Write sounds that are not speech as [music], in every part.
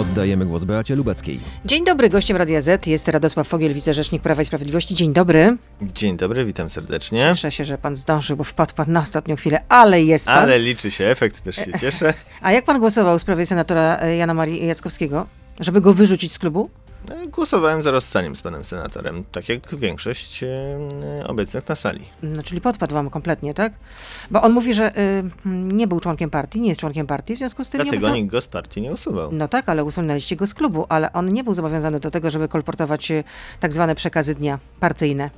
Oddajemy głos Beacie Lubeckiej. Dzień dobry, gościem Radia Z jest Radosław Fogiel, wicerzecznik Prawa i Sprawiedliwości. Dzień dobry. Dzień dobry, witam serdecznie. Cieszę się, że pan zdążył, bo wpadł pan na ostatnią chwilę, ale jest pan. Ale liczy się efekt, też się cieszę. A jak pan głosował w sprawie senatora e, Jana Marii Jackowskiego? Żeby go wyrzucić z klubu? No Głosowałem za rozstaniem z panem senatorem, tak jak większość e, obecnych na sali. No, czyli podpadł wam kompletnie, tak? Bo on mówi, że y, nie był członkiem partii, nie jest członkiem partii, w związku z tym nie Dlatego ufa- nikt go z partii nie usuwał. No tak, ale usunęliście go z klubu, ale on nie był zobowiązany do tego, żeby kolportować y, tak zwane przekazy dnia partyjne.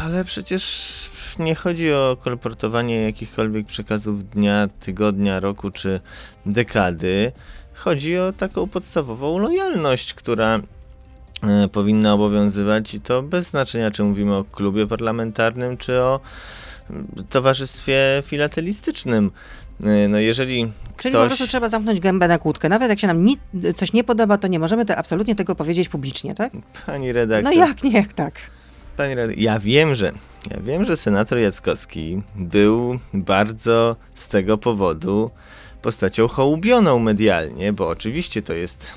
Ale przecież nie chodzi o kolportowanie jakichkolwiek przekazów dnia, tygodnia, roku czy dekady. Chodzi o taką podstawową lojalność, która e, powinna obowiązywać i to bez znaczenia, czy mówimy o klubie parlamentarnym, czy o mm, towarzystwie filatelistycznym. E, No jeżeli Czyli po ktoś... prostu trzeba zamknąć gębę na kłódkę. Nawet jak się nam coś nie podoba, to nie możemy to absolutnie tego powiedzieć publicznie, tak? Pani redaktor... No jak nie, jak tak? Panie redaktor, ja wiem, że ja wiem, że senator Jackowski był bardzo z tego powodu postacią hołubioną medialnie, bo oczywiście to jest.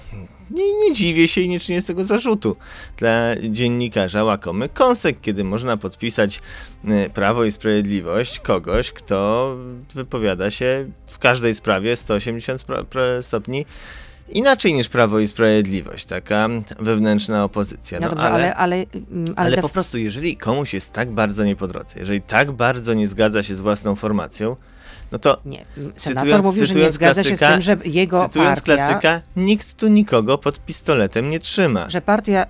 Nie, nie dziwię się i nie czynię z tego zarzutu dla dziennikarza łakomy kąsek, kiedy można podpisać e, Prawo i Sprawiedliwość kogoś, kto wypowiada się w każdej sprawie 180 spra- pra- stopni inaczej niż Prawo i Sprawiedliwość, taka wewnętrzna opozycja. No, dobrze, ale, ale, mm, ale, Ale te- po prostu, jeżeli komuś jest tak bardzo nie po drodze, jeżeli tak bardzo nie zgadza się z własną formacją, no to nie, senator cytując- mówił, że nie cytując zgadza się z klasyka- tym, że jego cytując partia, klasyka, nikt tu nikogo pod pistoletem nie trzyma. że partia,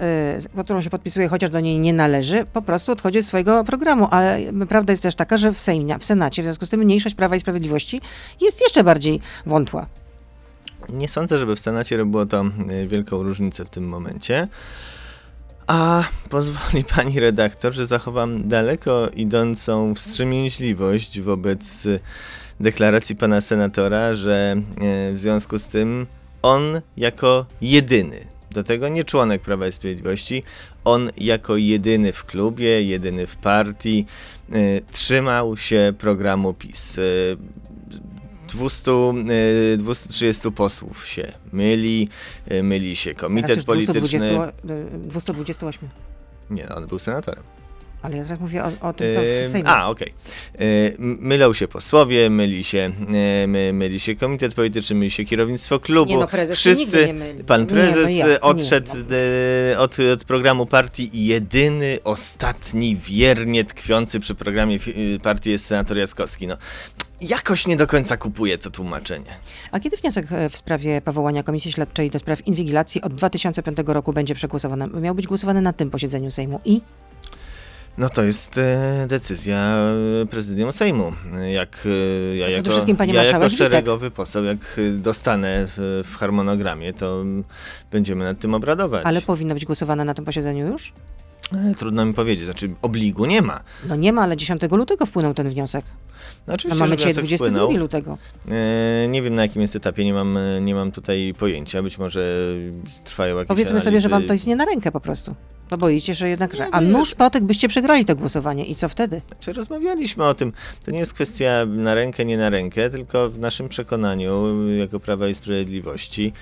y, którą się podpisuje, chociaż do niej nie należy, po prostu odchodzi z swojego programu. Ale prawda jest też taka, że w Sejmie, w Senacie, w związku z tym mniejszość Prawa i Sprawiedliwości jest jeszcze bardziej wątła. Nie sądzę, żeby w Senacie robiło to y, wielką różnicę w tym momencie. A pozwoli pani redaktor, że zachowam daleko idącą wstrzemięźliwość wobec deklaracji pana senatora, że y, w związku z tym on jako jedyny, do tego nie członek Prawa i Sprawiedliwości, on jako jedyny w klubie, jedyny w partii, y, trzymał się programu PiS. Y, 200, y, 230 posłów się myli, myli się komitet już polityczny. 220, y, 228. Nie, on był senatorem. Ale ja teraz mówię o, o tym, co w Sejmie. A, okej. Y, m- Mylą się posłowie, myli się, my, myli się komitet polityczny, myli się kierownictwo klubu. Nie no, prezes Wszyscy, nie myli. pan Nie, prezes no jak, y, nie, odszedł no. y, od, od programu partii i jedyny, ostatni, wiernie tkwiący przy programie y, partii jest senator Jackowski. No, jakoś nie do końca kupuję to tłumaczenie. A kiedy wniosek e, w sprawie powołania Komisji Śledczej do spraw inwigilacji od 2005 roku będzie przegłosowany? Miał być głosowany na tym posiedzeniu Sejmu i No to jest e, decyzja e, prezydium Sejmu. Jak e, ja jako, wszystkim, panie ja jako szeregowy poseł, jak dostanę w, w harmonogramie, to będziemy nad tym obradować. ale powinno być głosowane na tym posiedzeniu już? Trudno mi powiedzieć, znaczy obligu nie ma. No nie ma, ale 10 lutego wpłynął ten wniosek. No No oczywiście, mamy że dzisiaj wniosek 22 wpłynął. lutego. E, Nie wiem na jakim jest etapie, nie mam, nie mam tutaj pojęcia. Być może trwają jakieś Powiedzmy sobie, analizy. że wam to jest nie na rękę po prostu. Bo boicie, że jednak, że... Nie, A nóż potek byście przegrali to głosowanie i co wtedy? Czy rozmawialiśmy o tym? To nie jest kwestia na rękę, nie na rękę, tylko w naszym przekonaniu, jako Prawa i Sprawiedliwości,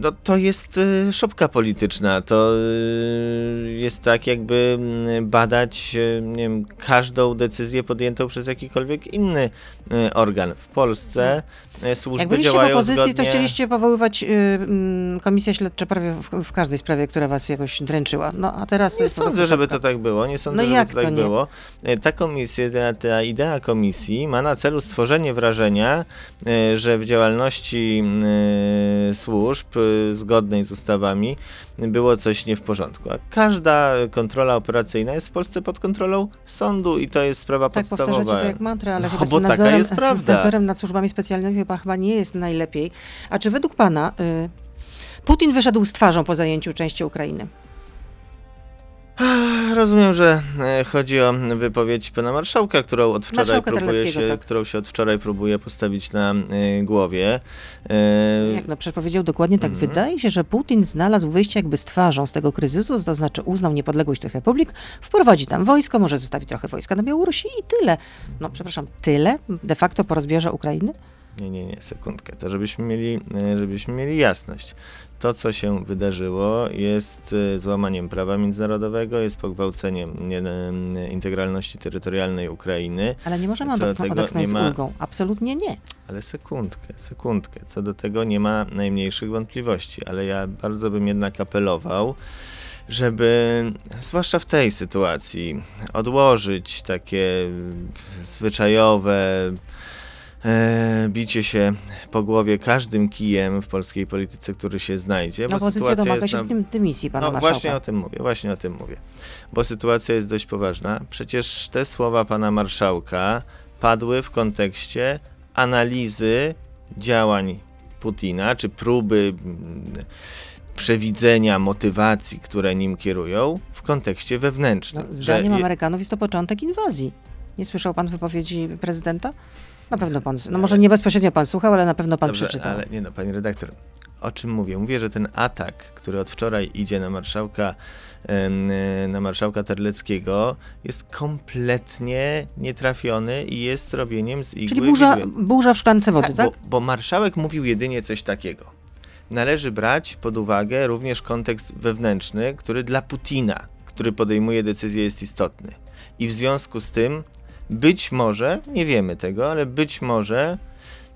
no, to jest e, szopka polityczna. To e, jest tak, jakby mm, badać e, nie wiem, każdą decyzję podjętą przez jakikolwiek inny e, organ. W Polsce e, służby Jak byliście w opozycji, zgodnie... to chcieliście powoływać mm, komisję śledczą prawie w, w każdej sprawie, która was jakoś dręczyła. No a teraz Nie sądzę, żeby to tak było. Nie sądzę, No żeby to tak było. E, Ta komisja, ta, ta idea komisji ma na celu stworzenie wrażenia, e, że w działalności e, służb e, zgodnej z ustawami było coś nie w porządku. A każda kontrola operacyjna jest w Polsce pod kontrolą sądu i to jest sprawa Tak, powtarzacie podstawowa. to jak mantrę, ale No, chyba z bo taka nadzorem, jest prawda. z nadzorem nad służbami specjalnymi chyba, chyba nie jest najlepiej. A czy według pana y, Putin wyszedł z twarzą po zajęciu części Ukrainy? Rozumiem, że e, chodzi o wypowiedź pana marszałka, którą od wczoraj Marszałka próbuje się, tak. którą się od wczoraj próbuje postawić na e, głowie. E, Jak no, przecież powiedział dokładnie tak. Mhm. Wydaje się, że Putin znalazł wyjście jakby z twarzą z tego kryzysu, to znaczy uznał niepodległość tych republik, wprowadzi tam wojsko, może zostawi trochę wojska na Białorusi i tyle. No przepraszam, tyle de facto po rozbiorze Ukrainy? nie, nie, nie, sekundkę. To żebyśmy mieli, żebyśmy mieli jasność. To, co się wydarzyło, jest e, złamaniem prawa międzynarodowego, jest pogwałceniem nie, e, integralności terytorialnej Ukrainy. Ale nie możemy Co odetchnąć, tego nie z ma- ulgą. Absolutnie nie. Ale sekundkę, sekundkę. Co do tego nie ma najmniejszych wątpliwości, ale ja bardzo bym jednak apelował, żeby, zwłaszcza w tej sytuacji, odłożyć takie zwyczajowe e, bicie się po głowie każdym kijem w polskiej polityce, który się znajdzie. bo Opozycja domaga się na- dymisji pana no marszałka. właśnie o tym mówię, właśnie o tym mówię. Bo sytuacja jest dość poważna. Przecież te słowa pana marszałka padły w kontekście analizy działań Putina, czy próby mm, przewidzenia motywacji, które nim kierują, w kontekście wewnętrznym. No, Że zdaniem je- Amerykanów jest to początek inwazji. Nie słyszał pan wypowiedzi prezydenta? Na pewno pan, no może nie bezpośrednio pan słuchał, ale na pewno pan Dobrze, przeczytał. ale nie no, pani redaktor, o czym mówię? Mówię, że ten atak, który od wczoraj idzie na marszałka, e, na marszałka Terleckiego, jest kompletnie nietrafiony i jest robieniem z igły Czyli burza, burza w szklance wody, Tak, tak? Bo, bo marszałek mówił jedynie coś takiego. Należy brać pod uwagę również kontekst wewnętrzny, który dla Putina, który podejmuje decyzję, jest istotny. I w związku z tym, być może, nie wiemy tego, ale być może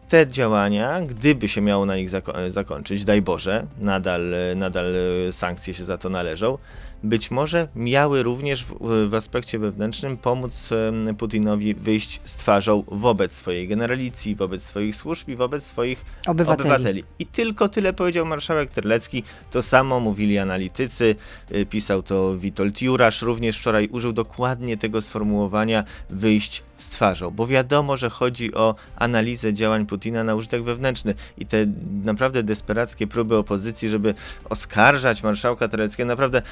te działania, gdyby się miało na nich zako- zakończyć, daj Boże, nadal, nadal sankcje się za to należą, być może miały również w, w aspekcie wewnętrznym pomóc Putinowi wyjść z twarzą wobec swojej generalicji, wobec swoich służb i wobec swoich Obywateli. obywateli. I tylko tyle powiedział marszałek Terlecki. To samo mówili analitycy. y, Pisał to Witold Jurasz. Również wczoraj użył dokładnie tego sformułowania wyjść z twarzą, bo wiadomo, że chodzi o analizę działań Putina na użytek wewnętrzny i te naprawdę desperackie próby opozycji, żeby oskarżać marszałka Terleckiego, naprawdę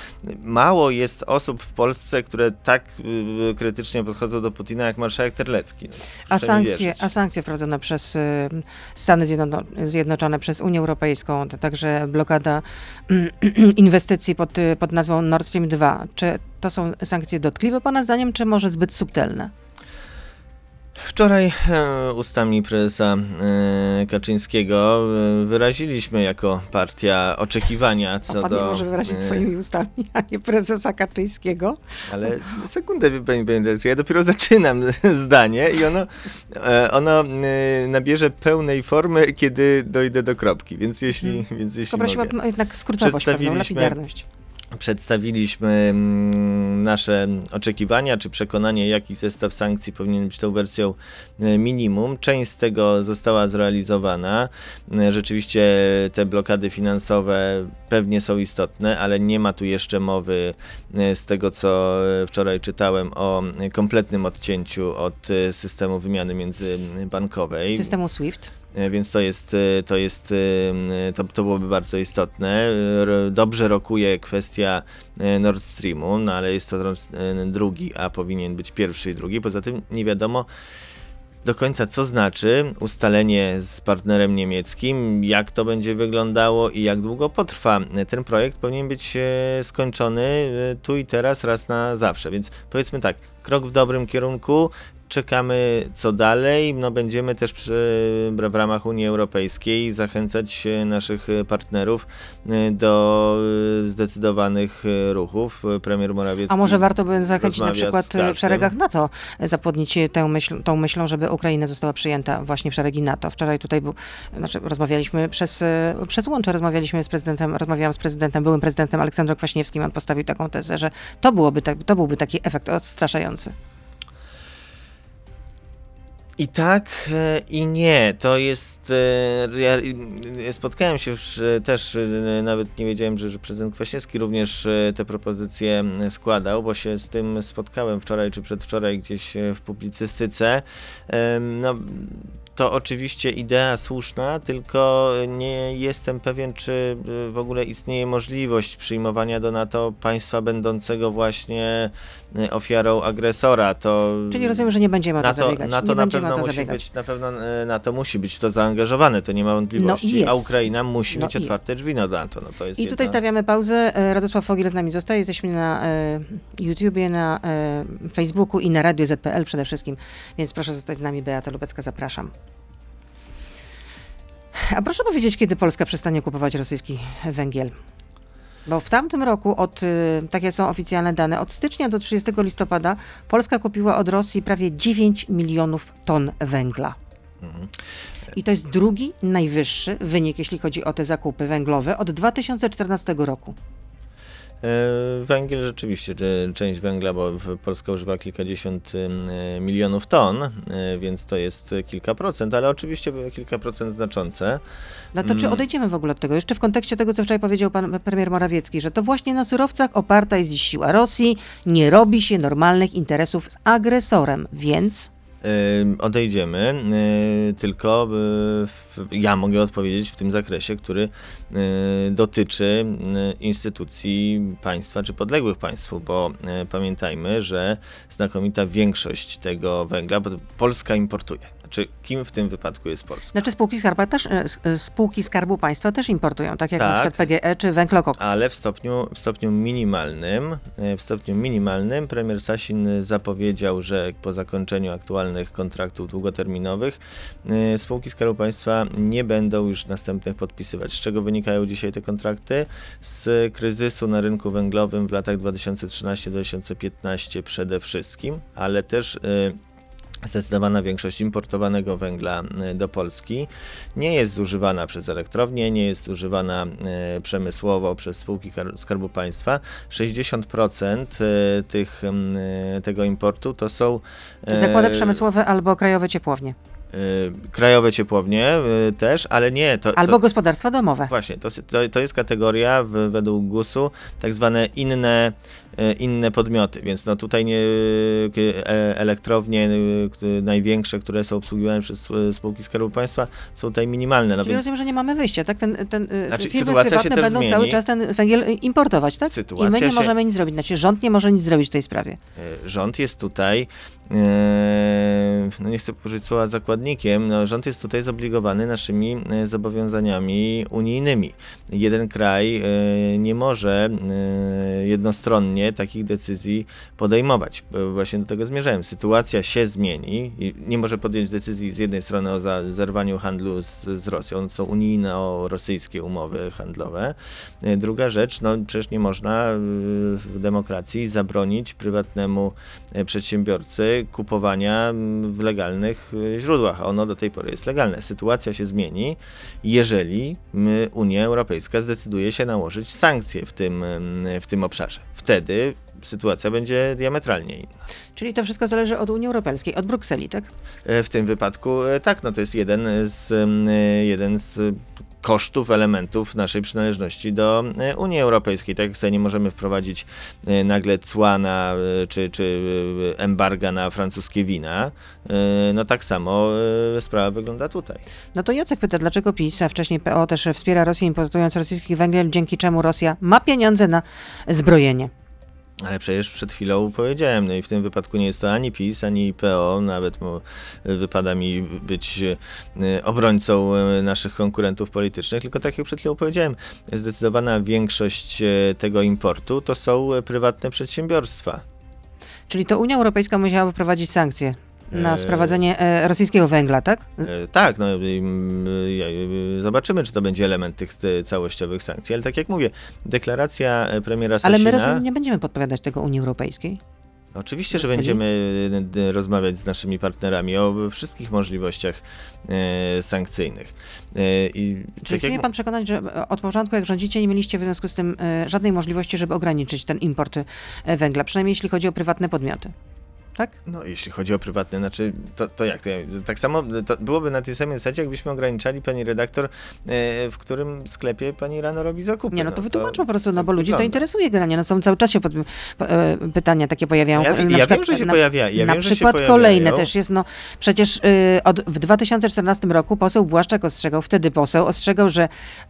mało jest osób w Polsce, które tak y, krytycznie podchodzą do Putina jak marszałek Terlecki. No, A sankcje, a sankcje wprowadzone przez y, Stany Zjedno- Zjednoczone, przez Unię Europejską, to także blokada [clears throat] inwestycji pod, y, pod nazwą Nord Stream 2. Czy to są sankcje dotkliwe Pana zdaniem, czy może zbyt subtelne? Wczoraj e, ustami prezesa e, Kaczyńskiego e, wyraziliśmy jako partia oczekiwania co A Pan do... nie może wyrazić swoimi ustami, a nie prezesa Kaczyńskiego. Ale sekundę, pani, redaktor, ja dopiero zaczynam [laughs] zdanie i ono, ono nabierze pełnej formy, kiedy dojdę do kropki, więc jeśli, więc jeśli Tylko prosimy mogę. jednak skrótowość, pewną lapidarność. Przedstawiliśmy mm, nasze oczekiwania, czy przekonanie, jaki zestaw sankcji powinien być tą wersją e, minimum. Część z tego została zrealizowana. E, Rzeczywiście te blokady finansowe pewnie są istotne, ale nie ma tu jeszcze mowy e, z tego, co wczoraj czytałem o kompletnym odcięciu od systemu wymiany międzybankowej. Systemu SWIFT. E, Więc to jest, e, to jest, e, to, to byłoby bardzo istotne. Dobrze rokuje kwestia Nord Streamu, no ale jest to drugi, a powinien być pierwszy i drugi. Poza tym nie wiadomo do końca, co znaczy ustalenie z partnerem niemieckim, jak to będzie wyglądało i jak długo potrwa. Ten projekt powinien być skończony tu i teraz, raz na zawsze. Więc powiedzmy tak, krok w dobrym kierunku. Czekamy co dalej. No, będziemy też przy, w ramach Unii Europejskiej zachęcać e, naszych partnerów e, do e, zdecydowanych ruchów. Premier Morawiecki. A może warto by zachęcić na przykład w szeregach NATO, zapłodnić tę myśl, tą myślą, żeby Ukraina została przyjęta właśnie w szeregi NATO. Wczoraj tutaj był, znaczy rozmawialiśmy przez, przez łącze, rozmawialiśmy z prezydentem, rozmawiałam z prezydentem, byłym prezydentem Aleksandrem Kwaśniewskim, on postawił taką tezę, że to, byłoby tak, to byłby taki efekt odstraszający. I tak, e, i nie. To jest. e, Ja e, spotkałem się już też, nawet nie wiedziałem, że, że prezydent Kwaśniewski również te propozycje składał, bo się z tym spotkałem wczoraj czy przedwczoraj gdzieś w publicystyce. No, to oczywiście idea słuszna, tylko nie jestem pewien, czy w ogóle istnieje możliwość przyjmowania do NATO państwa będącego właśnie ofiarą agresora. To Czyli rozumiem, że nie będziemy o to na to, zabiegać. na to nie na pewno to musi zabiegać. być, na pewno e, NATO musi być to zaangażowane, to nie ma wątpliwości. No. A Ukraina musi No mieć otwarte drzwi na NATO. No to jest I tutaj jedna- stawiamy pauzę. E, Radosław Fogiel z nami zostaje. Jesteśmy na e, YouTubie, na e, Facebooku i na Radio ZPL przede wszystkim. Więc proszę zostać z nami. Beata Lubecka, zapraszam. A proszę powiedzieć, kiedy Polska przestanie kupować rosyjski węgiel? Bo w tamtym roku, od, y, takie są oficjalne dane, od stycznia do 30 listopada Polska kupiła od Rosji prawie 9 milionów ton węgla. I to jest drugi najwyższy wynik, jeśli chodzi o te zakupy węglowe od 2014 roku. E, Węgiel rzeczywiście, że część węgla, bo Polska używa kilkadziesiąt e, milionów ton, e, więc to jest kilka procent, ale oczywiście kilka procent znaczące. No to czy Mm. odejdziemy w ogóle od tego? Jeszcze w kontekście tego, co wczoraj powiedział pan premier Morawiecki, że to właśnie na surowcach oparta jest dziś siła Rosji, nie robi się normalnych interesów z agresorem, więc Odejdziemy, e, tylko w- ja mogę odpowiedzieć w tym zakresie, który e, dotyczy instytucji państwa czy podległych państwu, bo pamiętajmy, że znakomita większość tego węgla, Polska importuje. Znaczy, kim w tym wypadku jest Polska? znaczy spółki, skarba też, e, e, spółki Skarbu Państwa też importują, tak jak na Tak. przykład PGE czy Węglokoks. Ale w stopniu, w stopniu minimalnym, e, w stopniu minimalnym premier Sasin zapowiedział, że po zakończeniu aktualnych kontraktów długoterminowych spółki Skarbu Państwa nie będą już następnych podpisywać. Z czego wynikają dzisiaj te kontrakty? Z kryzysu na rynku węglowym w latach 2013-2015 przede wszystkim, ale też Zdecydowana większość importowanego węgla e, do Polski nie jest zużywana przez elektrownie, nie jest zużywana e, przemysłowo przez spółki kar- Skarbu Państwa. 60% e, tych, m, e, tego importu to są Zakłady przemysłowe albo krajowe ciepłownie, krajowe ciepłownie też, ale nie. To, albo to, gospodarstwa domowe. Właśnie, to, to, jest kategoria w, według GUS-u tak zwane inne, inne podmioty, więc no tutaj nie, e, elektrownie e, które- największe, które są obsługiwane przez e, spółki Skarbu Państwa są tutaj minimalne, no Czyli więc rozumiem, że nie mamy wyjścia, tak? Ten, ten, Znaczy, firmy sytuacja prywatne będą zmieni. cały czas ten węgiel importować, tak? I Sytuacja my nie się- możemy nic zrobić, znaczy rząd nie może nic zrobić w tej sprawie. e, rząd jest tutaj, e, no nie chcę użyć słowa zakładnikiem, no rząd jest tutaj zobligowany naszymi e, zobowiązaniami unijnymi. Jeden kraj e, nie może e, jednostronnie takich decyzji podejmować. Właśnie do tego zmierzałem. Sytuacja się zmieni i nie może podjąć decyzji z jednej strony o zerwaniu handlu z, z Rosją, są unijno-rosyjskie umowy handlowe. E, Druga rzecz, no przecież nie można e, w demokracji zabronić prywatnemu e, przedsiębiorcy kupowania w legalnych źródłach. a Ono do tej pory jest legalne. Sytuacja się zmieni, jeżeli Unia Europejska zdecyduje się nałożyć sankcje w tym, w tym obszarze. Wtedy sytuacja będzie diametralnie inna. Czyli to wszystko zależy od Unii Europejskiej, od Brukseli, tak? E, W tym wypadku e, tak, no to jest jeden z, e, jeden z kosztów, elementów naszej przynależności do Unii Europejskiej. Tak jak sobie nie możemy wprowadzić nagle cła na, czy, czy embarga na francuskie wina, no tak samo sprawa wygląda tutaj. No to Jacek pyta, dlaczego PiS, a wcześniej PO też wspiera Rosję importując rosyjski węgiel, dzięki czemu Rosja ma pieniądze na zbrojenie. Ale przecież przed chwilą powiedziałem, no i w tym wypadku nie jest to ani PiS, ani PO, nawet wypada mi być e, obrońcą e, naszych konkurentów politycznych, tylko tak jak przed chwilą powiedziałem, zdecydowana większość e, tego importu to są prywatne przedsiębiorstwa. Czyli to Unia Europejska musiała wprowadzić sankcje na Eee. sprowadzenie e, rosyjskiego węgla, tak? E, Tak, no mm, e, zobaczymy, czy to będzie element tych e, całościowych sankcji, ale tak jak mówię, deklaracja e, premiera Ale Sasina... my rozumiem, nie będziemy podpowiadać tego Unii Europejskiej. Oczywiście, że będziemy e, rozmawiać z naszymi partnerami o wszystkich możliwościach e, sankcyjnych. E, I Czyli tak chce mnie pan przekonać, że e, od początku, jak rządzicie, nie mieliście w związku z tym e, żadnej możliwości, żeby ograniczyć ten import e, węgla, przynajmniej jeśli chodzi o prywatne podmioty. Tak? no, jeśli chodzi o prywatne, znaczy, to, to jak? To, tak samo to byłoby na tej samej zasadzie, jakbyśmy ograniczali pani redaktor, e, w którym sklepie pani rano robi zakupy. Nie, no to wytłumacz po prostu, no bo ludzi to interesuje generalnie. No są cały czas się pod, po, e, pytania takie pojawiają. Ja, ja przykład- wiem, że się na, pojawia. Ja na wiem, przykład kolejne też jest, no przecież y, od, w 2014 roku poseł Błaszczak ostrzegał, wtedy poseł ostrzegał, że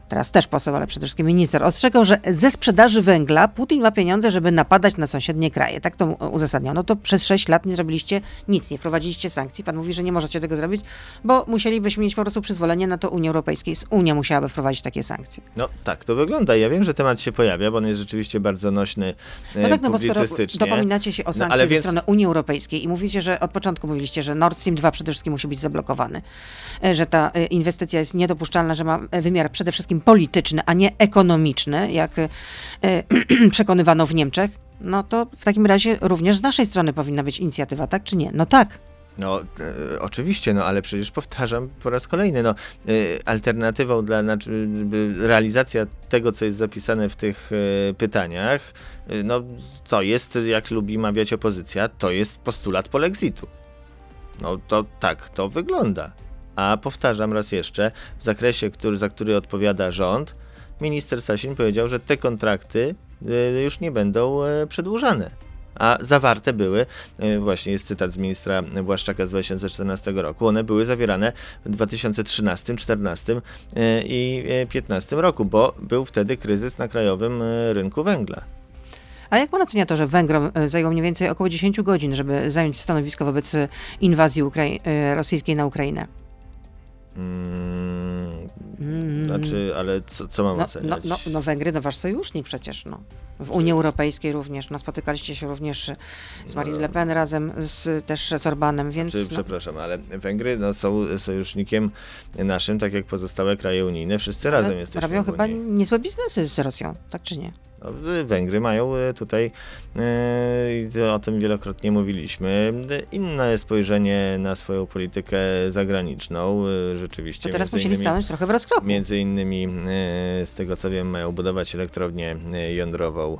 teraz też poseł, ale przede wszystkim minister, ostrzegał, że ze sprzedaży węgla Putin ma pieniądze, żeby napadać na sąsiednie kraje. Tak to uzasadniał. No to przez 6 lat nie zrobiliście nic, nie wprowadziliście sankcji. Pan mówi, że nie możecie tego zrobić, bo musielibyśmy mieć po prostu przyzwolenie na to Unii Europejskiej. Unia musiałaby wprowadzić takie sankcje. No tak to wygląda. Ja wiem, że temat się pojawia, bo on jest rzeczywiście bardzo nośny No tak, no bo skoro dopominacie się o No, sankcje ale ze więc- strony Unii Europejskiej i mówicie, że od początku mówiliście, że Nord Stream 2 przede wszystkim musi być zablokowany, e, że ta e, inwestycja jest niedopuszczalna, że ma e, wymiar przede wszystkim polityczny, a nie ekonomiczny, jak [clears throat] przekonywano w Niemczech, no to w takim razie również z naszej strony powinna być inicjatywa, tak czy nie? No tak. No, e, oczywiście, no ale przecież powtarzam po raz kolejny, no, e, alternatywą dla, znaczy, realizacja tego, co jest zapisane w tych e, pytaniach, e, no, co jest, jak lubi mawiać opozycja, to jest postulat polexitu. No to tak to wygląda. A powtarzam raz jeszcze, w zakresie, który, za który odpowiada rząd, minister Sasin powiedział, że te kontrakty już nie będą e, przedłużane. A zawarte były, e, właśnie jest cytat z ministra Błaszczaka z 2014 roku, one były zawierane w 2013, 2014 e, i 2015 roku, bo był wtedy kryzys na krajowym rynku węgla. A jak pan ocenia to, że Węgrom zajęło mniej więcej około 10 godzin, żeby zająć stanowisko wobec inwazji Ukrai- rosyjskiej na Ukrainę? Mm, Mm. Znaczy, ale co, co mam No, no, oceniać? no, no Węgry, no wasz sojusznik przecież, no. W Unii Europejskiej również, no spotykaliście się również z Marine Le Pen razem z, też z Orbanem, więc Czy, no, Znaczy, przepraszam, ale Węgry no, są sojusznikiem naszym, tak jak pozostałe kraje unijne. Wszyscy razem ale jesteśmy robią chyba niezłe biznesy z Rosją, tak czy nie? Węgry mają e, tutaj, e, o tym wielokrotnie mówiliśmy, inne spojrzenie na swoją politykę zagraniczną. e, Rzeczywiście. To teraz musieli innymi- stanąć trochę w rozkroku. Między innymi, z tego co wiem, mają budować elektrownię jądrową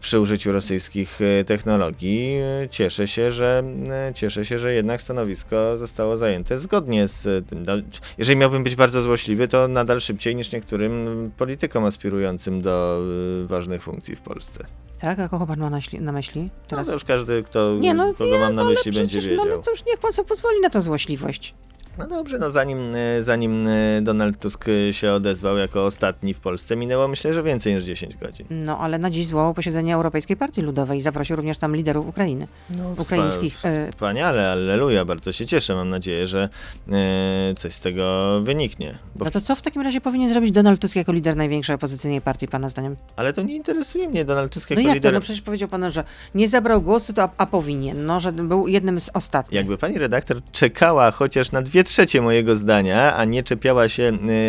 przy użyciu rosyjskich e, technologii. E, Cieszę się, że e, cieszę się, że jednak stanowisko zostało zajęte zgodnie z e, tym. No, Jeżeli miałbym być bardzo złośliwy, to nadal szybciej niż niektórym politykom aspirującym do e, ważnych funkcji w Polsce. Tak, a kogo pan ma na, na myśli No teraz? to już każdy, kto, Nie, no, kogo mam na ale myśli, będzie przecież, no, wiedział. no to już niech pan sobie pozwoli na tą złośliwość. No dobrze, no zanim, e, zanim e, Donald Tusk e, się odezwał jako ostatni w Polsce, minęło myślę, że więcej niż 10 godzin. No, ale na dziś zwołał posiedzenie Europejskiej Partii Ludowej i zaprosił również tam liderów Ukrainy. No, Ukraińskich, Wspaniale, alleluja, bardzo się cieszę. Mam nadzieję, że e, coś z tego wyniknie. Bo, No to co w takim razie powinien zrobić Donald Tusk jako lider największej opozycyjnej partii, pana zdaniem? Ale to nie interesuje mnie Donald Tusk No jako jak lider. to? No przecież powiedział pan, że nie zabrał głosu, to a, a powinien, no, że był jednym z ostatnich. Jakby pani redaktor czekała chociaż na dwie trzecie mojego zdania, a nie czepiała się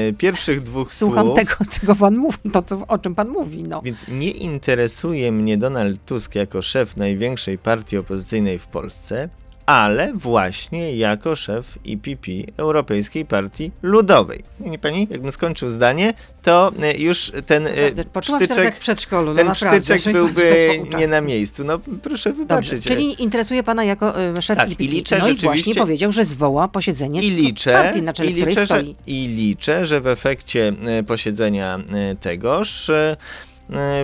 e, pierwszych dwóch Słucham słów. tego, czego pan mówi, to co, o czym pan mówi, no. Więc nie interesuje mnie Donald Tusk jako szef największej partii opozycyjnej w Polsce, ale właśnie jako szef EPP, Europejskiej Partii Ludowej. Nie pani, jakbym skończył zdanie, to e, już ten e, Naprawdę, Poczułam się teraz jak sztyczek, w przedszkolu, ten no naprawdę. sztyczek że byłby poucza. nie na miejscu. No proszę Dobrze, wybaczyć. czyli interesuje pana jako y, szef Tak, IPP. i liczę no i właśnie powiedział, że zwoła posiedzenie I liczę, partii, na czele i, liczę, że. I liczę, że w efekcie e, posiedzenia e, tegoż e, e,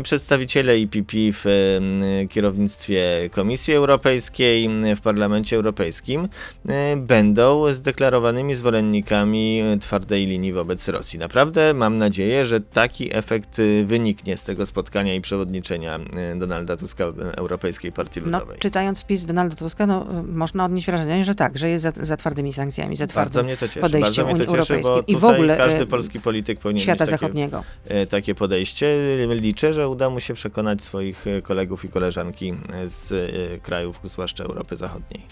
przedstawiciele IPP w e, kierownictwie Komisji Europejskiej, e, w Parlamencie Europejskim e, będą zdeklarowanymi zwolennikami e, twardej linii wobec Rosji. Naprawdę mam nadzieję, że taki efekt e, wyniknie z tego spotkania i przewodniczenia e, Donalda Tuska e, Europejskiej Partii No, Ludowej. czytając wpis Donalda Tuska, no, można odnieść wrażenie, że tak, że jest za, za twardymi sankcjami, za Bardzo twardym mnie to cieszy. podejściem Bardzo mnie to Unii cieszy, Europejskiej i w ogóle, każdy e, polski polityk powinien świata mieć takie, zachodniego. e, takie podejście. Liczę, że uda mu się przekonać swoich e, kolegów i koleżanki e, z e, krajów, zwłaszcza Europy Zachodniej.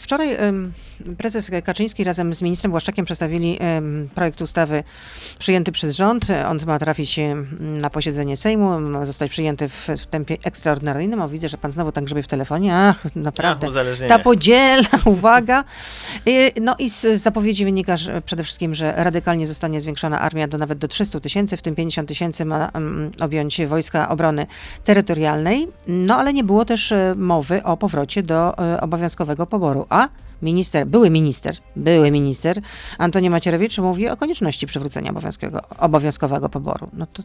Wczoraj prezes Kaczyński razem z ministrem Błaszczakiem przedstawili projekt ustawy przyjęty przez rząd. On ma trafić na posiedzenie Sejmu, ma zostać przyjęty w, w tempie ekstraordynaryjnym. O, widzę, że pan znowu tak grzebie w telefonie. Ach, naprawdę. Ach. Ta podziela, [laughs] uwaga. No i z zapowiedzi wynika że przede wszystkim, że radykalnie zostanie zwiększona armia do nawet do 300 tysięcy, w tym 50 tysięcy ma objąć wojska obrony terytorialnej. No ale nie było też e, mowy o powrocie do e, obowiązkowego A minister, były minister, były minister Antoni Macierewicz mówi o konieczności przywrócenia obowiązkowego, poboru. No to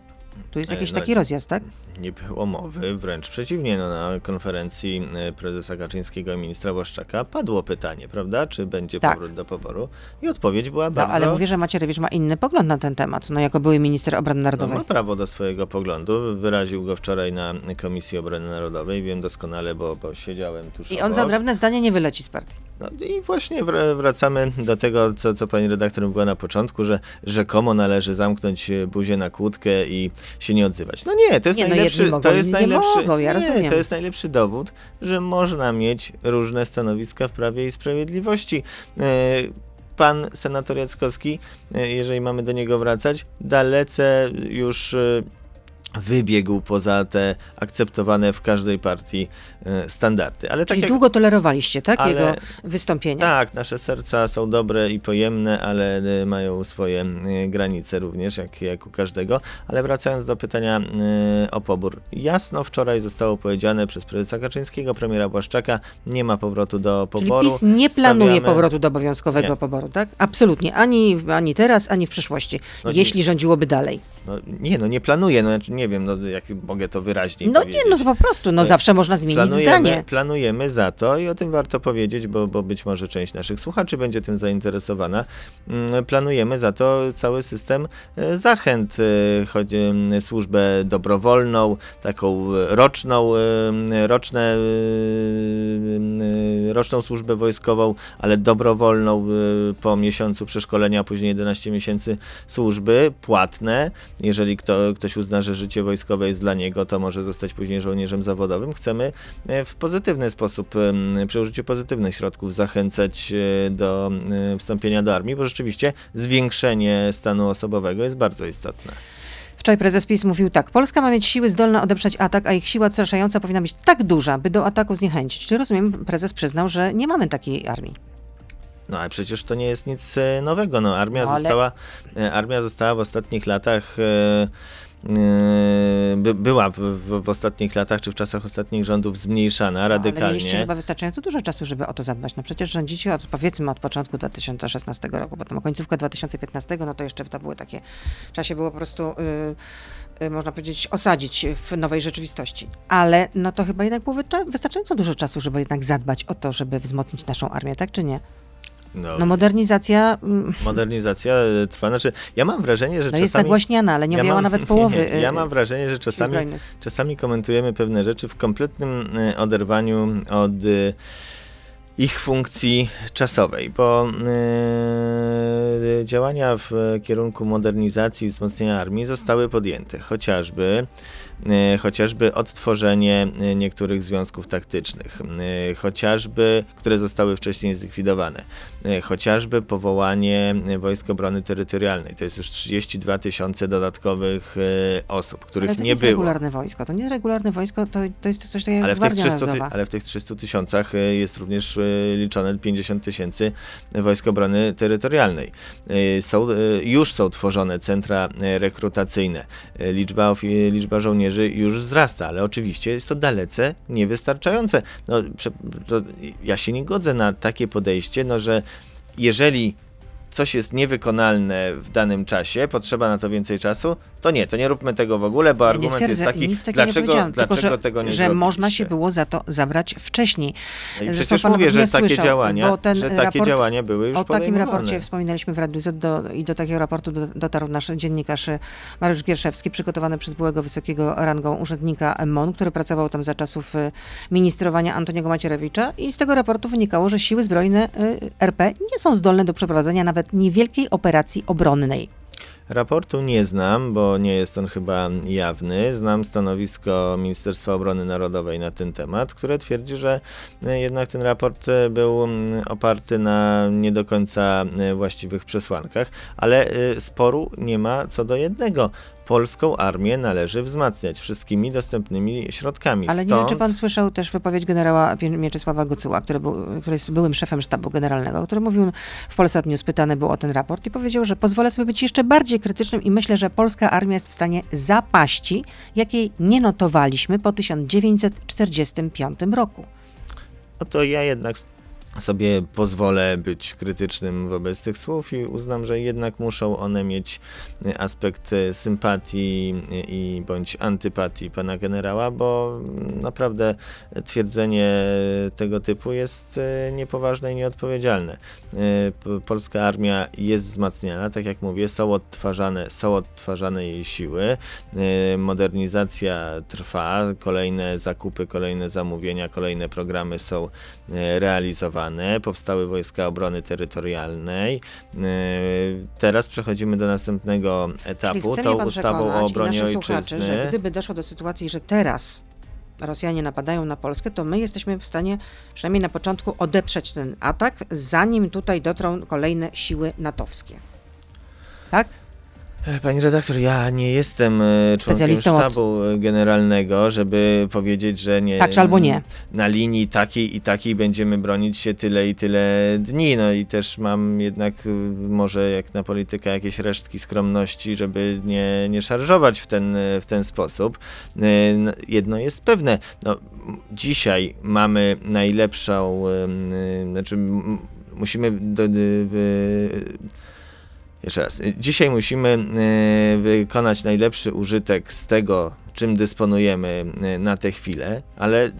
tu jest E, jakiś no, taki rozjazd, tak? Nie było mowy, wręcz przeciwnie. No, na konferencji e, prezesa Kaczyńskiego i ministra Błaszczaka padło pytanie, prawda? Czy będzie Tak. powrót do poboru? I odpowiedź była No, bardzo... ale mówię, że Macierewicz ma inny pogląd na ten temat, no jako były minister obrony No, narodowej. ma prawo do swojego poglądu. Wyraził go wczoraj na Komisji Obrony Narodowej. Wiem doskonale, bo, bo siedziałem tuż I on obok. za odrębne zdanie nie wyleci z partii. No i właśnie wr- wracamy do tego, co, co pani redaktor mówiła na początku, że rzekomo należy zamknąć e, buzię na kłódkę i się nie odzywać. No nie, to jest Nie, no najlepszy, mogą, to jest nie najlepszy, mogą, ja nie, to jest najlepszy dowód, że można mieć różne stanowiska w Prawie i Sprawiedliwości. E, Pan senator Jackowski, e, jeżeli mamy do niego wracać, dalece już wybiegł poza te akceptowane w każdej partii e, standardy. Ale tak Czyli jak długo tolerowaliście, tak? Ale- Jego wystąpienia. tak, nasze serca są dobre i pojemne, ale y, mają swoje y, granice również, jak, jak u każdego. Ale wracając do pytania o pobór. Jasno wczoraj zostało powiedziane przez prezesa Kaczyńskiego, premiera Błaszczaka, nie ma powrotu do Czyli poboru. PiS nie planuje Stawiamy- powrotu do obowiązkowego Nie. poboru, tak? Absolutnie. Ani, ani teraz, ani w przyszłości. No jeśli nie. rządziłoby dalej. No, nie, no nie planuje, no znaczy nie wiem, no, jak mogę to wyraźniej No powiedzieć. nie, no to po prostu, no zawsze można zmienić planujemy, zdanie. Planujemy za to i o tym warto powiedzieć, bo, bo być może część naszych słuchaczy będzie tym zainteresowana. Mm, Planujemy za to cały system e, zachęt, e, choć służbę dobrowolną, taką e, roczną, roczne, roczną służbę wojskową, ale dobrowolną e, po miesiącu przeszkolenia, a później 11 miesięcy służby, płatne. Jeżeli kto, ktoś uzna, że życie wojskowe jest dla niego, to może zostać później żołnierzem zawodowym. Chcemy e, w pozytywny sposób, em, przy użyciu pozytywnych środków zachęcać do wstąpienia do armii, bo rzeczywiście zwiększenie stanu osobowego jest bardzo istotne. Wczoraj prezes PiS mówił tak. Polska ma mieć siły zdolne odeprzeć atak, a ich siła odstraszająca powinna być tak duża, by do ataku zniechęcić. Czy rozumiem, prezes przyznał, że nie mamy takiej armii. No ale przecież to nie jest nic e, nowego. No, armia, No, ale- została, e, armia została w ostatnich latach. e, By, była w, w, w ostatnich latach, czy w czasach ostatnich rządów zmniejszana No, Ale mieliście radykalnie. chyba wystarczająco dużo czasu, żeby o to zadbać. No przecież rządzicie od, powiedzmy od początku 2016 roku, potem końcówka 2015, no to jeszcze to były takie, się było po prostu, y, y, można powiedzieć, osadzić w nowej rzeczywistości. Ale no to chyba jednak było wystarczająco dużo czasu, żeby jednak zadbać o to, żeby wzmocnić naszą armię, tak czy nie? No, No modernizacja mm, modernizacja e, trwa. Znaczy, ja mam wrażenie, że no jest czasami. nagłaśniana, ale nie ja objęła mam- nawet połowy nie, [laughs] ja y, mam wrażenie, że czasami, czasami komentujemy pewne rzeczy w kompletnym e, oderwaniu od e, ich funkcji czasowej, bo e, działania w kierunku modernizacji i wzmocnienia armii zostały podjęte, chociażby chociażby odtworzenie e, niektórych związków taktycznych, e, chociażby, które zostały wcześniej zlikwidowane, e, chociażby powołanie e, Wojsk Obrony Terytorialnej. To jest już 32 tysiące dodatkowych e, osób, których Ale to nie jest było. regularne wojsko. To nie jest regularne wojsko, to, to jest coś takiego Ale jak w, tych Gwardia 300, ty, Narodowa. ale w tych 300 tysiącach e, jest również e, liczone 50 tysięcy Wojsk Obrony Terytorialnej. E, Są, e, już są tworzone centra e, rekrutacyjne. E, Liczba, liczba żołnierzy już wzrasta, ale oczywiście jest to dalece niewystarczające. No, ja się nie godzę na takie podejście, no, że jeżeli coś jest niewykonalne w danym czasie, potrzeba na to więcej czasu, to nie, to nie róbmy tego w ogóle, bo nie argument jest taki, dlaczego, powiedziałam, tylko, dlaczego że, tego nie że można zrobiliście? się było za to zabrać wcześniej. No i Zresztą przecież mówię, że takie słyszał, działania, że takie działania były już O takim raporcie wspominaliśmy w Radiu Z do, i do takiego raportu do, dotarł nasz dziennikarz Mariusz Gierszewski, przygotowany przez byłego wysokiego rangą urzędnika MON, który pracował tam za czasów e, ministrowania Antoniego Macierewicza i z tego raportu wynikało, że siły zbrojne e, RP nie są zdolne do przeprowadzenia nawet niewielkiej operacji obronnej. Raportu nie znam, bo nie jest on chyba jawny. Znam stanowisko Ministerstwa Obrony Narodowej na ten temat, które twierdzi, że e, jednak ten raport e, był oparty na nie do końca e, właściwych przesłankach, ale sporu nie ma co do jednego. Polską armię należy wzmacniać wszystkimi dostępnymi środkami. Ale nie wiem, Stąd... czy pan słyszał też wypowiedź generała Mieczysława Gocuła, który, był, który jest byłym szefem sztabu generalnego, który mówił w Polsat News, pytany był o ten raport i powiedział, że pozwolę sobie być jeszcze bardziej krytycznym i myślę, że polska armia jest w stanie zapaści, jakiej nie notowaliśmy po 1945 roku. No to ja jednak sobie pozwolę być krytycznym wobec tych słów i uznam, że jednak muszą one mieć aspekt sympatii i bądź antypatii pana generała, bo naprawdę twierdzenie tego typu jest niepoważne i nieodpowiedzialne. Polska armia jest wzmacniana, tak jak mówię, są odtwarzane, są odtwarzane jej siły, modernizacja trwa, kolejne zakupy, kolejne zamówienia, kolejne programy są realizowane powstały wojska obrony terytorialnej. E, teraz przechodzimy do następnego etapu, tą ustawą o obronie ojczyzny. Że gdyby doszło do sytuacji, że teraz Rosjanie napadają na Polskę, to my jesteśmy w stanie przynajmniej na początku odeprzeć ten atak, zanim tutaj dotrą kolejne siły natowskie. Tak? Pani redaktor, ja nie jestem e, członkiem sztabu od... generalnego, żeby powiedzieć, że nie. Tak, albo nie. Na linii takiej i takiej będziemy bronić się tyle i tyle dni. No i też mam jednak e, może jak na politykę jakieś resztki skromności, żeby nie, nie szarżować w ten, w ten sposób. E, jedno jest pewne. No, dzisiaj mamy najlepszą, znaczy musimy do, do, jeszcze raz. Dzisiaj musimy e, wykonać najlepszy użytek z tego, czym dysponujemy e, na tę chwilę, ale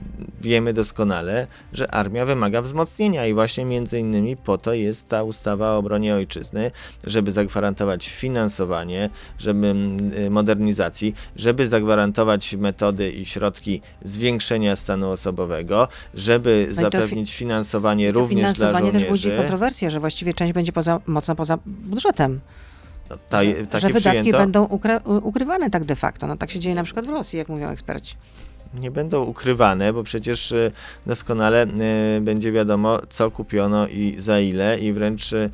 wiemy doskonale, że armia wymaga wzmocnienia i właśnie między innymi po to jest ta ustawa o obronie ojczyzny, żeby zagwarantować finansowanie, żeby e, modernizacji, żeby zagwarantować metody i środki zwiększenia stanu osobowego, żeby no zapewnić fi finansowanie również finansowanie dla żołnierzy. Finansowanie też budzi kontrowersję, że właściwie część będzie poza, mocno poza budżetem. Ta, że, że wydatki przyjęto? będą ukrywane tak de facto. No tak się dzieje na przykład w Rosji, jak mówią eksperci nie będą ukrywane, bo przecież y, doskonale y, będzie wiadomo, co kupiono i za ile, i wręcz y,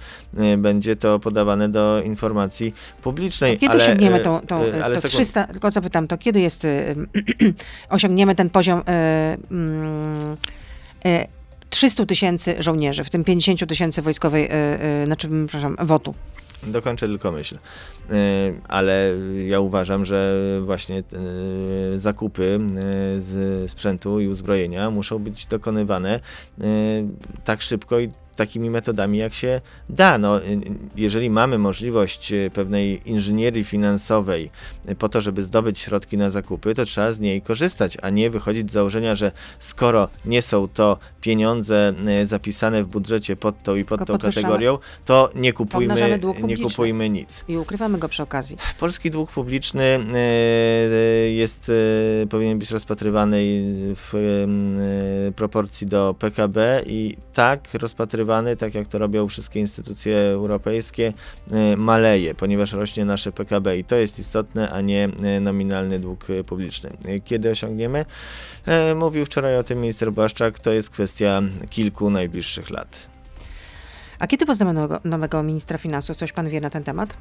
będzie to podawane do informacji publicznej. To kiedy ale, osiągniemy tą, tą ale to 300, tylko co pytam, to kiedy jest, [clears throat] osiągniemy ten poziom 300 mm, tysięcy żołnierzy, w tym 50 tysięcy wojskowej, znaczy, przepraszam, WOT-u? Dokończę tylko myśl. E, ale ja uważam, że właśnie e, zakupy e, z sprzętu i uzbrojenia muszą być dokonywane tak szybko i takimi metodami, jak się da. No, jeżeli mamy możliwość e, pewnej inżynierii finansowej po to, żeby zdobyć środki na zakupy, to trzeba z niej korzystać, a nie wychodzić z założenia, że skoro nie są to pieniądze zapisane w budżecie pod tą i pod tą kategorią, to nie kupujmy, nie kupujmy nic. I ukrywamy go przy okazji. Polski dług publiczny jest, powinien być rozpatrywany w proporcji do PKB i tak rozpatrywany tak jak to robią wszystkie instytucje europejskie, y, maleje, ponieważ rośnie nasze PKB i to jest istotne, a nie y, nominalny dług y, publiczny. Kiedy osiągniemy? Mówił wczoraj o tym minister Błaszczak, to jest kwestia kilku najbliższych lat. A kiedy poznamy nowego, nowego ministra finansów? Coś pan wie na ten temat?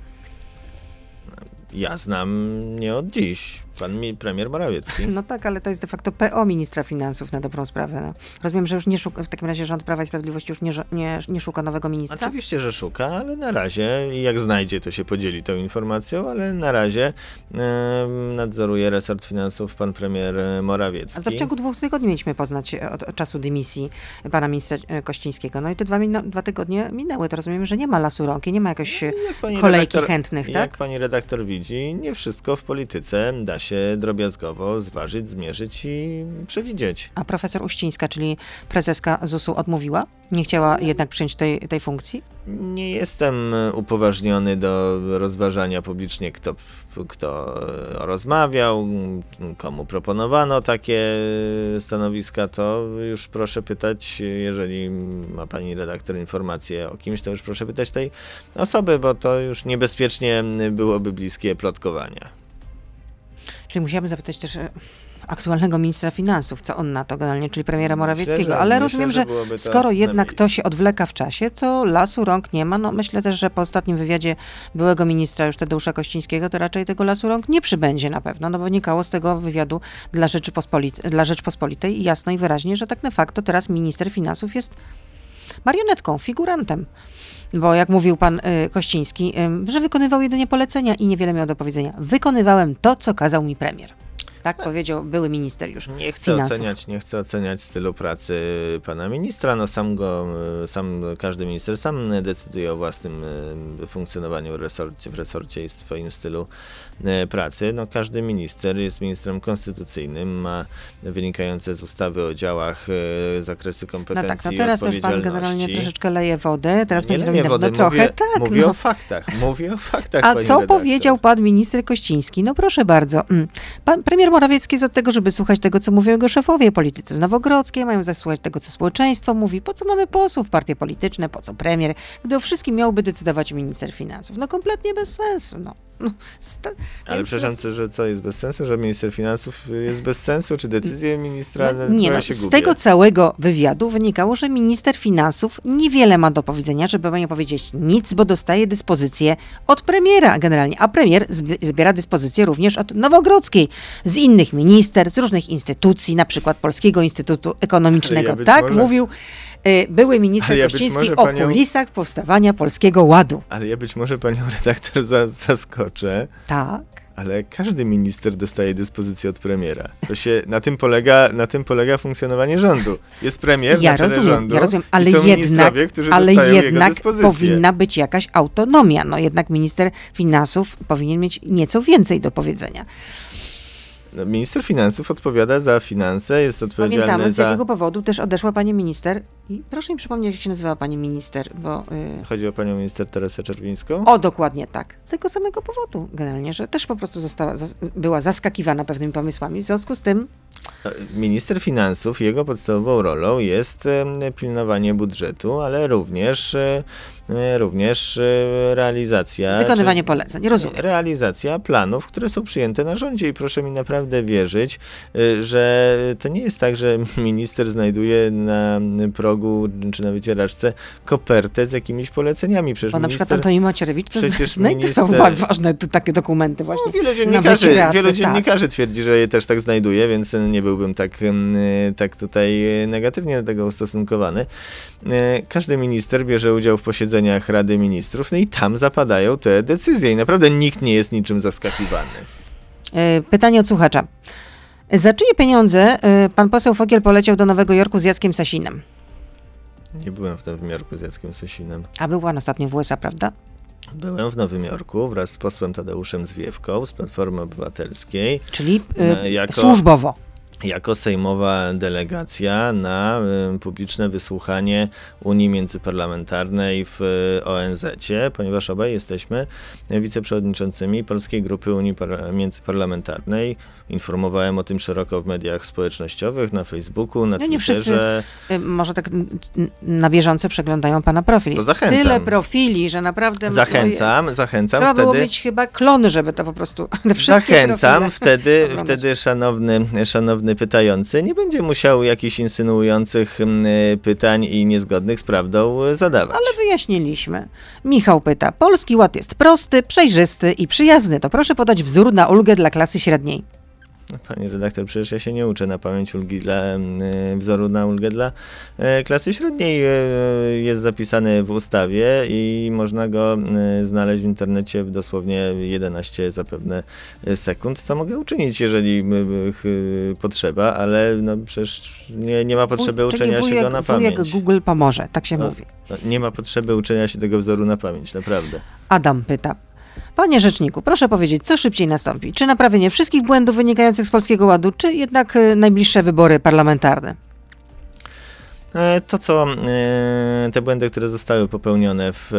Ja znam nie od dziś. Pan mi, premier Morawiecki. No tak, ale to jest de facto PO ministra finansów na dobrą sprawę. No. Rozumiem, że już nie szuka, w takim razie rząd Prawa i Sprawiedliwości już nie, nie, nie szuka nowego ministra? Oczywiście, że szuka, ale na razie, jak znajdzie, to się podzieli tą informacją, ale na razie nadzoruje resort finansów pan premier Morawiecki. Ale to w ciągu dwóch tygodni mieliśmy poznać e, od, od czasu dymisji pana ministra e, Kościńskiego. No i te dwa, dwa tygodnie minęły. To rozumiem, że nie ma lasu rąk i nie ma jakiejś no, kolejki redaktor, chętnych, tak? Jak pani redaktor widzi, nie wszystko w polityce da się się drobiazgowo zważyć, zmierzyć i przewidzieć. A profesor Uścińska, czyli prezeska ZUS-u odmówiła? Nie chciała jednak przyjąć tej, tej funkcji? Nie jestem upoważniony do rozważania publicznie, kto, kto rozmawiał, komu proponowano takie stanowiska, to już proszę pytać, jeżeli ma pani redaktor informację o kimś, to już proszę pytać tej osoby, bo to już niebezpiecznie byłoby bliskie plotkowania. Czyli musiałabym zapytać też e, aktualnego ministra finansów, co on na to generalnie, czyli premiera Morawieckiego. Myślę, że, Ale rozumiem, że, że skoro jednak to się odwleka w czasie, to lasu rąk nie ma. No myślę też, że po ostatnim wywiadzie byłego ministra już Tadeusza Kościńskiego, to raczej tego lasu rąk nie przybędzie na pewno, no bo wynikało z tego wywiadu dla, Rzeczypospolit dla Rzeczpospolitej i jasno i wyraźnie, że tak de facto teraz minister finansów jest marionetką, figurantem bo jak mówił pan y, Kościński, y, że wykonywał jedynie polecenia i niewiele miał do powiedzenia. Wykonywałem to, co kazał mi premier. Tak powiedział były minister już Nie chcę finansów. oceniać, nie chcę oceniać stylu pracy pana ministra. No sam go, e, sam każdy minister sam decyduje o własnym funkcjonowaniu w resorcie, w resorcie i swoim stylu pracy. No każdy minister jest ministrem konstytucyjnym, ma wynikające z ustawy o działach e, zakresy No kompetencji tak, no teraz też pan generalnie troszeczkę leje wodę, teraz nie będzie leję no, wody, trochę mówię, tak. mówię no. o faktach, mówię o faktach, A co redaktor. powiedział pan minister Kościński? No proszę bardzo. Mm. Pan premier Morawiecki jest od tego, żeby słuchać tego, co mówią jego szefowie. Politycy z Nowogrodzkiej mają zasłuchać tego, co społeczeństwo mówi. Po co mamy posłów, partie polityczne, po co premier, gdy o wszystkim miałby decydować minister finansów? No kompletnie bez sensu. No. No, sta- Ale więc- przepraszam, że co jest bez sensu, że minister finansów jest bez sensu, czy decyzje ministra No, nie, no, się z gubię. tego całego wywiadu wynikało, że minister finansów niewiele ma do powiedzenia, żeby nie powiedzieć nic, bo dostaje dyspozycję od premiera generalnie, a premier zbi- zbiera dyspozycję również od Nowogrodzkiej, z innych minister, z różnych instytucji, na przykład Polskiego Instytutu Ekonomicznego. Ja tak może- mówił y, były minister ja Kościński o panią- kulisach powstawania Polskiego Ładu. Ale ja być może panią redaktor za, zaskoczę, Tak. ale każdy minister dostaje dyspozycję od premiera. To się, na tym polega, na tym polega funkcjonowanie rządu. Jest premier Ja na rozumiem, rządu ja rozumiem, ale jednak, ale jednak powinna być jakaś autonomia. No jednak minister finansów powinien mieć nieco więcej do powiedzenia. Minister finansów odpowiada za finanse, jest odpowiedzialny Pamiętamy, z za... jakiego powodu też odeszła pani minister. I proszę mi przypomnieć, jak się nazywała pani minister, bo... y, Chodzi o panią minister Teresę Czerwińską? O, dokładnie tak. Z tego samego powodu generalnie, że też po prostu została, była zaskakiwana pewnymi pomysłami. W związku z tym Minister finansów, jego podstawową rolą jest pilnowanie budżetu, ale również, e, e, również e, realizacja. wykonywanie czy- poleceń. Rozumiem. Realizacja planów, które są przyjęte na rządzie i proszę mi naprawdę wierzyć, że to nie jest tak, że [laughs] minister znajduje na progu czy na wycieraczce kopertę z jakimiś poleceniami. Przecież Bo na przykład minister... Antoni Macierewicz to przecież znajdował minister- ważne takie dokumenty właśnie. No, wielu dziennikarzy, wielu tak. dziennikarzy twierdzi, że je też tak znajduje, więc nie byłbym tak, tak tutaj e, negatywnie do tego ustosunkowany. E, Każdy minister bierze udział w posiedzeniach Rady Ministrów, no i tam zapadają te decyzje i naprawdę nikt nie jest niczym zaskakiwany. E, Pytanie od słuchacza. Za czyje pieniądze e, pan poseł Fogiel poleciał do Nowego Jorku z Jackiem Sasinem? Nie byłem w Nowym Jorku z Jackiem Sosinem. A był pan ostatnio w USA, prawda? Byłem w Nowym Jorku wraz z posłem Tadeuszem Zwiewką z Platformy Obywatelskiej. Czyli No, jako- służbowo. Jako sejmowa delegacja na y, publiczne wysłuchanie Unii Międzyparlamentarnej w y, ONZ-cie, ponieważ obaj jesteśmy wiceprzewodniczącymi Polskiej Grupy Unii Par- Międzyparlamentarnej. Informowałem o tym szeroko w mediach społecznościowych, na Facebooku, na No nie wszyscy Twitterze. E, Może tak na bieżąco przeglądają pana profil. To Jest zachęcam. Tyle profili, że naprawdę... Zachęcam, zachęcam Trzeba było wtedy. mieć chyba klony, żeby to po prostu... te [laughs] wszystkie Zachęcam, profile wtedy, wtedy szanowny, szanowny pytający nie będzie musiał jakichś insynuujących mm, pytań i niezgodnych z prawdą zadawać. Ale wyjaśniliśmy. Michał pyta, Polski Ład jest prosty, przejrzysty i przyjazny. To proszę podać wzór na ulgę dla klasy średniej. Pani redaktor, przecież ja się nie uczę na pamięć ulgi dla mm, wzoru na ulgę dla e, klasy średniej. E, Jest zapisany w ustawie i można go e, znaleźć w internecie w dosłownie 11 zapewne e, sekund, co mogę uczynić, jeżeli potrzeba, ale no przecież nie, nie ma potrzeby uczenia czyli się go na wujek pamięć. Google pomoże, tak się No. mówi. No, nie ma potrzeby uczenia się tego wzoru na pamięć, naprawdę. Adam pyta. Panie rzeczniku, proszę powiedzieć, co szybciej nastąpi? Czy naprawienie wszystkich błędów wynikających z Polskiego Ładu, czy jednak e, najbliższe wybory parlamentarne? E, To, co e, te błędy, które zostały popełnione w,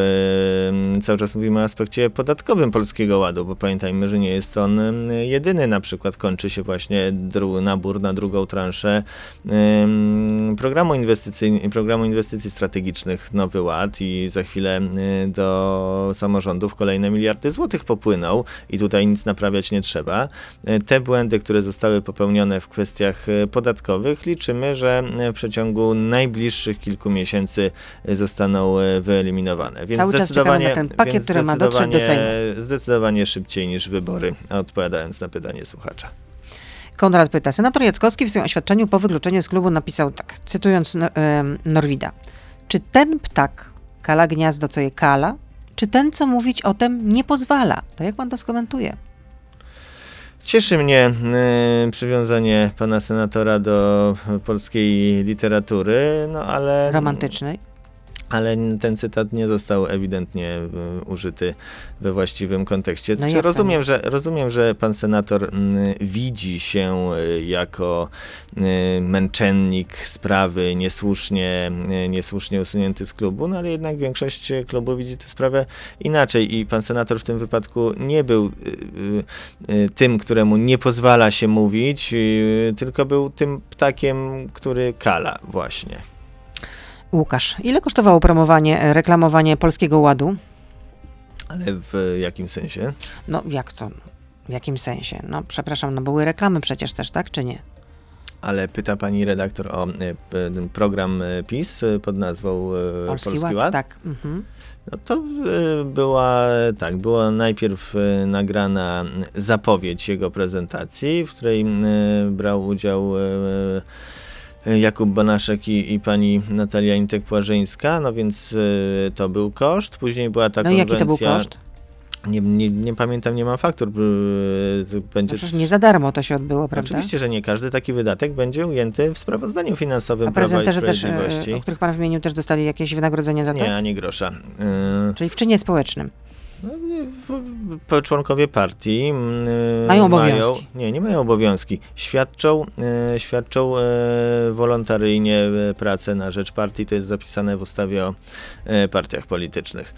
e, cały czas mówimy o aspekcie podatkowym Polskiego Ładu, bo pamiętajmy, że nie jest on jedyny. Na przykład kończy się właśnie dru, nabór na drugą transzę programu, programu inwestycji strategicznych Nowy Ład i za chwilę do samorządów kolejne miliardy złotych popłyną i tutaj nic naprawiać nie trzeba. Te błędy, które zostały popełnione w kwestiach podatkowych, liczymy, że w przeciągu najbliższych kilku miesięcy e, zostaną e, wyeliminowane. Więc Cały czas zdecydowanie, na ten pakiet, który ma dotrzeć do zdecydowanie- Zdecydowanie szybciej niż wybory, odpowiadając na pytanie słuchacza. Konrad pyta. Senator Jackowski w swoim oświadczeniu po wykluczeniu z klubu napisał tak, cytując no, em, Norwida. Czy ten ptak kala gniazdo, co je kala, czy ten, co mówić o tym nie pozwala? To jak pan to skomentuje? Cieszy mnie y, przywiązanie pana senatora do polskiej literatury, no ale. Romantycznej. Ale ten cytat nie został ewidentnie użyty we właściwym kontekście. No to rozumiem, że, rozumiem, że pan senator widzi się y, jako y, męczennik sprawy, niesłusznie, y, niesłusznie usunięty z klubu, no ale jednak większość klubu widzi tę sprawę inaczej i pan senator w tym wypadku nie był tym, któremu nie pozwala się mówić, tylko był tym ptakiem, który kala właśnie. Łukasz, ile kosztowało promowanie, e, reklamowanie Polskiego Ładu? Ale w jakim sensie? No jak to? W jakim sensie? No przepraszam, no były reklamy przecież też, tak czy nie? Ale pyta pani redaktor o e, program e, PiS pod nazwą e, Polski, Ład? Tak. Mhm. No to była tak, była najpierw nagrana zapowiedź jego prezentacji, w której brał udział Jakub Banaszek i, i pani Natalia Intek-Płażyńska, no więc e, to był koszt. Później była ta No konwencja... jaki to był koszt? Nie, nie, nie pamiętam, nie mam faktur. e, to No Będzie przecież nie za darmo to się odbyło, prawda? Oczywiście, że nie każdy taki wydatek będzie ujęty w sprawozdaniu finansowym A Prawa i prezenterzy też, e, Sprawiedliwości. o których pan wymienił, też dostali jakieś wynagrodzenie za to? Nie, ani grosza. Czyli w czynie społecznym. No, członkowie partii yy, Mają obowiązki. nie, nie mają obowiązki. Świadczą, yy, świadczą yy, wolontaryjnie yy, pracę na rzecz partii. To jest zapisane w ustawie o partiach politycznych.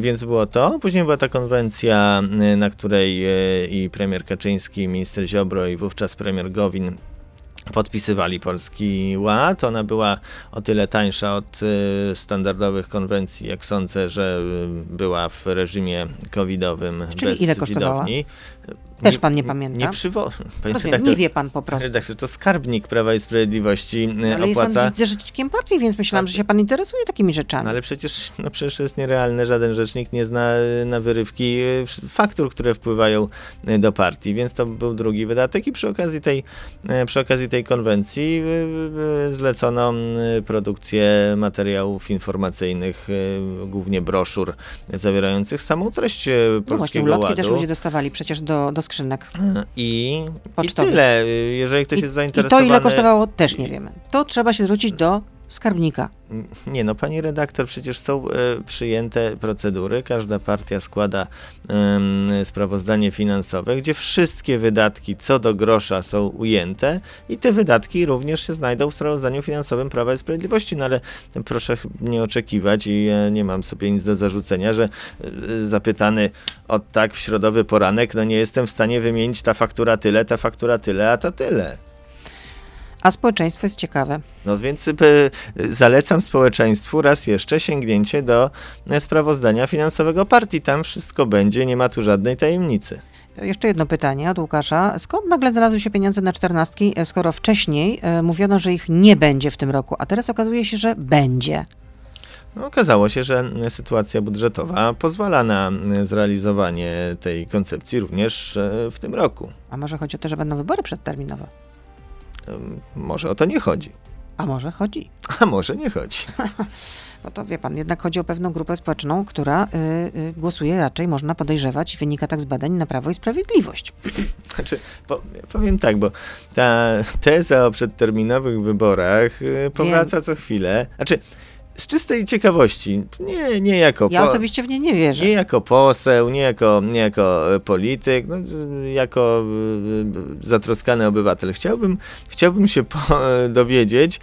Więc było to. Później była ta konwencja, na której i premier Kaczyński, i minister Ziobro i wówczas premier Gowin podpisywali Polski Ład. Ona była o tyle tańsza od y, standardowych konwencji, jak sądzę, że y, była w reżimie covidowym Czyli bez ile kosztowała? widowni. Też pan nie pamięta? Nie przywo... [laughs] Panie Rozumiem, redaktor, nie wie pan po prostu. [laughs] redaktor, to skarbnik Prawa i Sprawiedliwości Ale jest opłaca... pan widzę rzecznikiem partii, więc myślałam, że się pan interesuje takimi rzeczami. No ale przecież, no przecież to jest nierealne, żaden rzecznik nie zna y, na wyrywki wsz- faktur, które wpływają y, do partii, więc to był drugi wydatek i przy okazji tej, przy okazji tej konwencji zlecono produkcję materiałów informacyjnych, głównie broszur zawierających samą treść y, no właśnie, Polskiego ulotki Ładu. też ludzie dostawali przecież do, do skrzynek. I, I tyle. Y, Jeżeli ktoś I, jest I zainteresowany... to ile kosztowało, też nie wiemy. To trzeba się zwrócić do skarbnika. Nie no, pani redaktor, przecież są e, przyjęte procedury. Każda partia składa sprawozdanie finansowe, gdzie wszystkie wydatki co do grosza są ujęte i te wydatki również się znajdą w sprawozdaniu finansowym Prawa i Sprawiedliwości. No ale proszę nie oczekiwać i ja nie mam sobie nic do zarzucenia, że e, zapytany o tak w środowy poranek, no nie jestem w stanie wymienić ta faktura tyle, ta faktura tyle, a ta tyle. A społeczeństwo jest ciekawe. No więc y, zalecam społeczeństwu raz jeszcze sięgnięcie do e, sprawozdania finansowego partii. Tam wszystko będzie, nie ma tu żadnej tajemnicy. Jeszcze jedno pytanie od Łukasza. Skąd nagle znalazły się pieniądze na czternastki, e, skoro wcześniej e, mówiono, że ich nie będzie w tym roku, a teraz okazuje się, że będzie? No, okazało się, że e, sytuacja budżetowa pozwala na e, zrealizowanie tej koncepcji również e, w tym roku. A może chodzi o to, że będą wybory przedterminowe? Może o to nie chodzi. A może chodzi? [laughs] A może nie chodzi. Bo [laughs] to wie pan, jednak chodzi o pewną grupę społeczną, która y, y, głosuje raczej, można podejrzewać, wynika tak z badań na Prawo i Sprawiedliwość. [laughs] Znaczy, po, powiem tak, bo ta teza o przedterminowych wyborach e, powraca co chwilę. Znaczy, z czystej ciekawości, nie, nie jako Ja po- osobiście w nie nie wierzę. Nie jako poseł, nie jako, nie jako e, polityk, no, jako y, y, zatroskany obywatel. Chciałbym, chciałbym się po, e, dowiedzieć,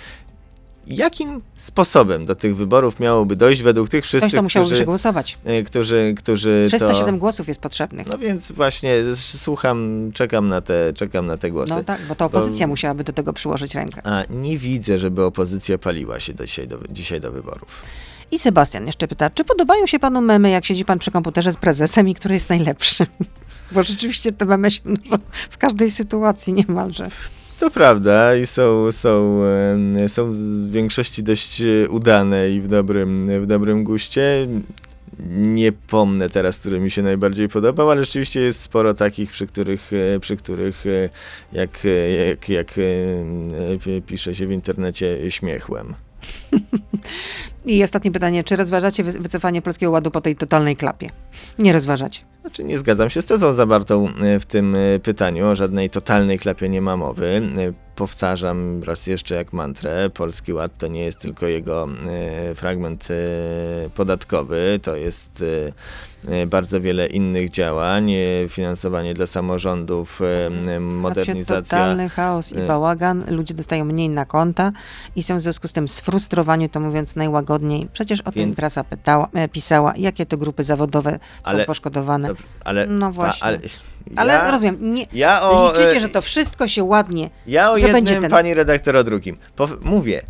jakim sposobem do tych wyborów miałoby dojść według tych Ktoś wszystkich, to musiał którzy, przegłosować. e, którzy, którzy 307 to... głosów jest potrzebnych. No więc właśnie słucham, czekam na te, czekam na te głosy. No tak, bo to opozycja musiałaby do tego przyłożyć rękę. A nie widzę, żeby opozycja paliła się do dzisiaj, do, dzisiaj do wyborów. I Sebastian jeszcze pyta, czy podobają się panu memy, jak siedzi pan przy komputerze z prezesem i który jest najlepszy? [laughs] Bo rzeczywiście te memy się mnożą w każdej sytuacji niemalże. To prawda i są, są, em, są w większości dość e, udane i w dobrym, w dobrym guście. Nie pomnę teraz, który mi się najbardziej podobał, ale rzeczywiście jest sporo takich, przy których, e, przy których e, jak, e, jak, jak e, e, pisze się w internecie, śmiechłem. [laughs] I ostatnie pytanie, czy rozważacie wy- wycofanie Polskiego Ładu po tej totalnej klapie? Nie rozważacie. Znaczy nie zgadzam się z tezą zawartą e, w tym e, pytaniu. O żadnej totalnej klapie nie ma mowy. E, Powtarzam raz jeszcze jak mantrę. Polski Ład to nie jest tylko jego fragment podatkowy, to jest bardzo wiele innych działań, finansowanie dla samorządów, Modernizacja. Totalny chaos i bałagan. Ludzie dostają mniej na konta i są w związku z tym sfrustrowani, to mówiąc najłagodniej. Przecież o tym Więc- prasa pytała, e, pisała, jakie to grupy zawodowe Ale- są poszkodowane. Dobrze, ale, No pa- właśnie. ale, Ale ja, rozumiem, nie, ja o, liczycie, że to wszystko się ładnie Ja o jednym, będzie ten- pani redaktor, o drugim. Pow- mówię,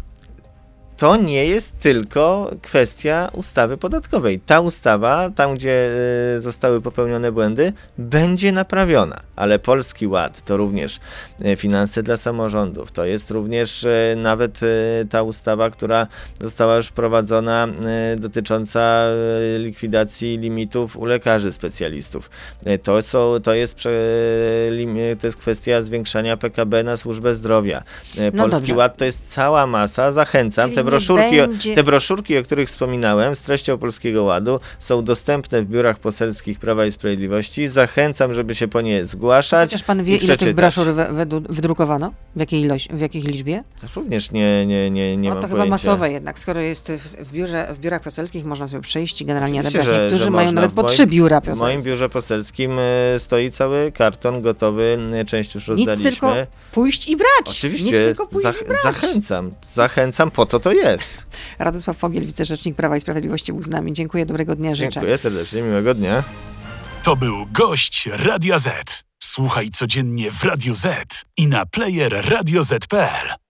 to nie jest tylko kwestia ustawy podatkowej. Ta ustawa, tam gdzie y, zostały popełnione błędy, będzie naprawiona. Ale Polski Ład to również y, finanse dla samorządów. To jest również y, nawet ta ustawa, która została już wprowadzona, dotycząca likwidacji limitów u lekarzy specjalistów. To, są, to, jest to jest kwestia zwiększania PKB na służbę zdrowia. No Polski dobrze. Ład to jest cała masa. Zachęcam. Czyli broszurki, będzie- te broszurki, o których wspominałem, z treścią Polskiego Ładu, są dostępne w biurach poselskich Prawa i Sprawiedliwości. Zachęcam, żeby się po nie zgłaszać. Chociaż pan i wie, ile tych broszur we, wedu- wydrukowano? W jakiej, ilość, w jakiej liczbie? Też również nie, nie, nie, nie no mam to chyba pojęcia. masowe jednak. Skoro jest w, biurze, w biurach poselskich, można sobie przyjść i generalnie Oczywiście, że- Niektórzy że mają nawet po trzy biura W moim poselskie. biurze poselskim e, stoi cały karton gotowy, e, część już Nic rozdaliśmy. tylko pójść i brać. Nic Oczywiście, tylko pójść zach- i brać. zachęcam, zachęcam, po to to jest. Radosław Fogiel, wicerzecznik Prawa i Sprawiedliwości był z nami. Dziękuję, dobrego dnia życzę. Dziękuję serdecznie, miłego dnia. To był gość Radia Z. Słuchaj codziennie w Radio Z i na player radioz.pl.